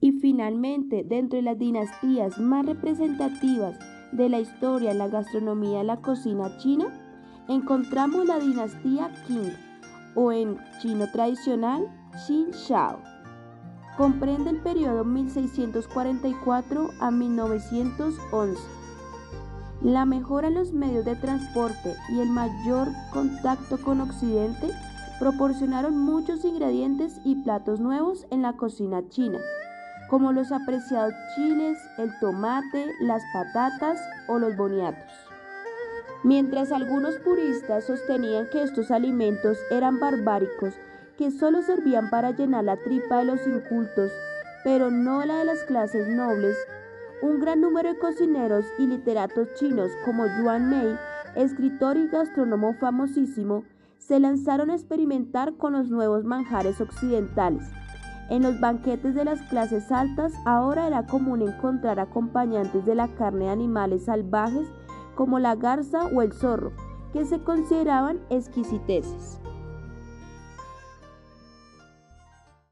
Y finalmente, dentro de las dinastías más representativas de la historia la gastronomía la cocina china, encontramos la dinastía Qing, o en chino tradicional, Qin Shao. Comprende el periodo 1644 a 1911. La mejora en los medios de transporte y el mayor contacto con Occidente proporcionaron muchos ingredientes y platos nuevos en la cocina china, como los apreciados chiles, el tomate, las patatas o los boniatos. Mientras algunos puristas sostenían que estos alimentos eran barbáricos, que solo servían para llenar la tripa de los incultos, pero no la de las clases nobles, un gran número de cocineros y literatos chinos como Yuan Mei, escritor y gastrónomo famosísimo, se lanzaron a experimentar con los nuevos manjares occidentales. En los banquetes de las clases altas ahora era común encontrar acompañantes de la carne de animales salvajes como la garza o el zorro, que se consideraban exquisiteces.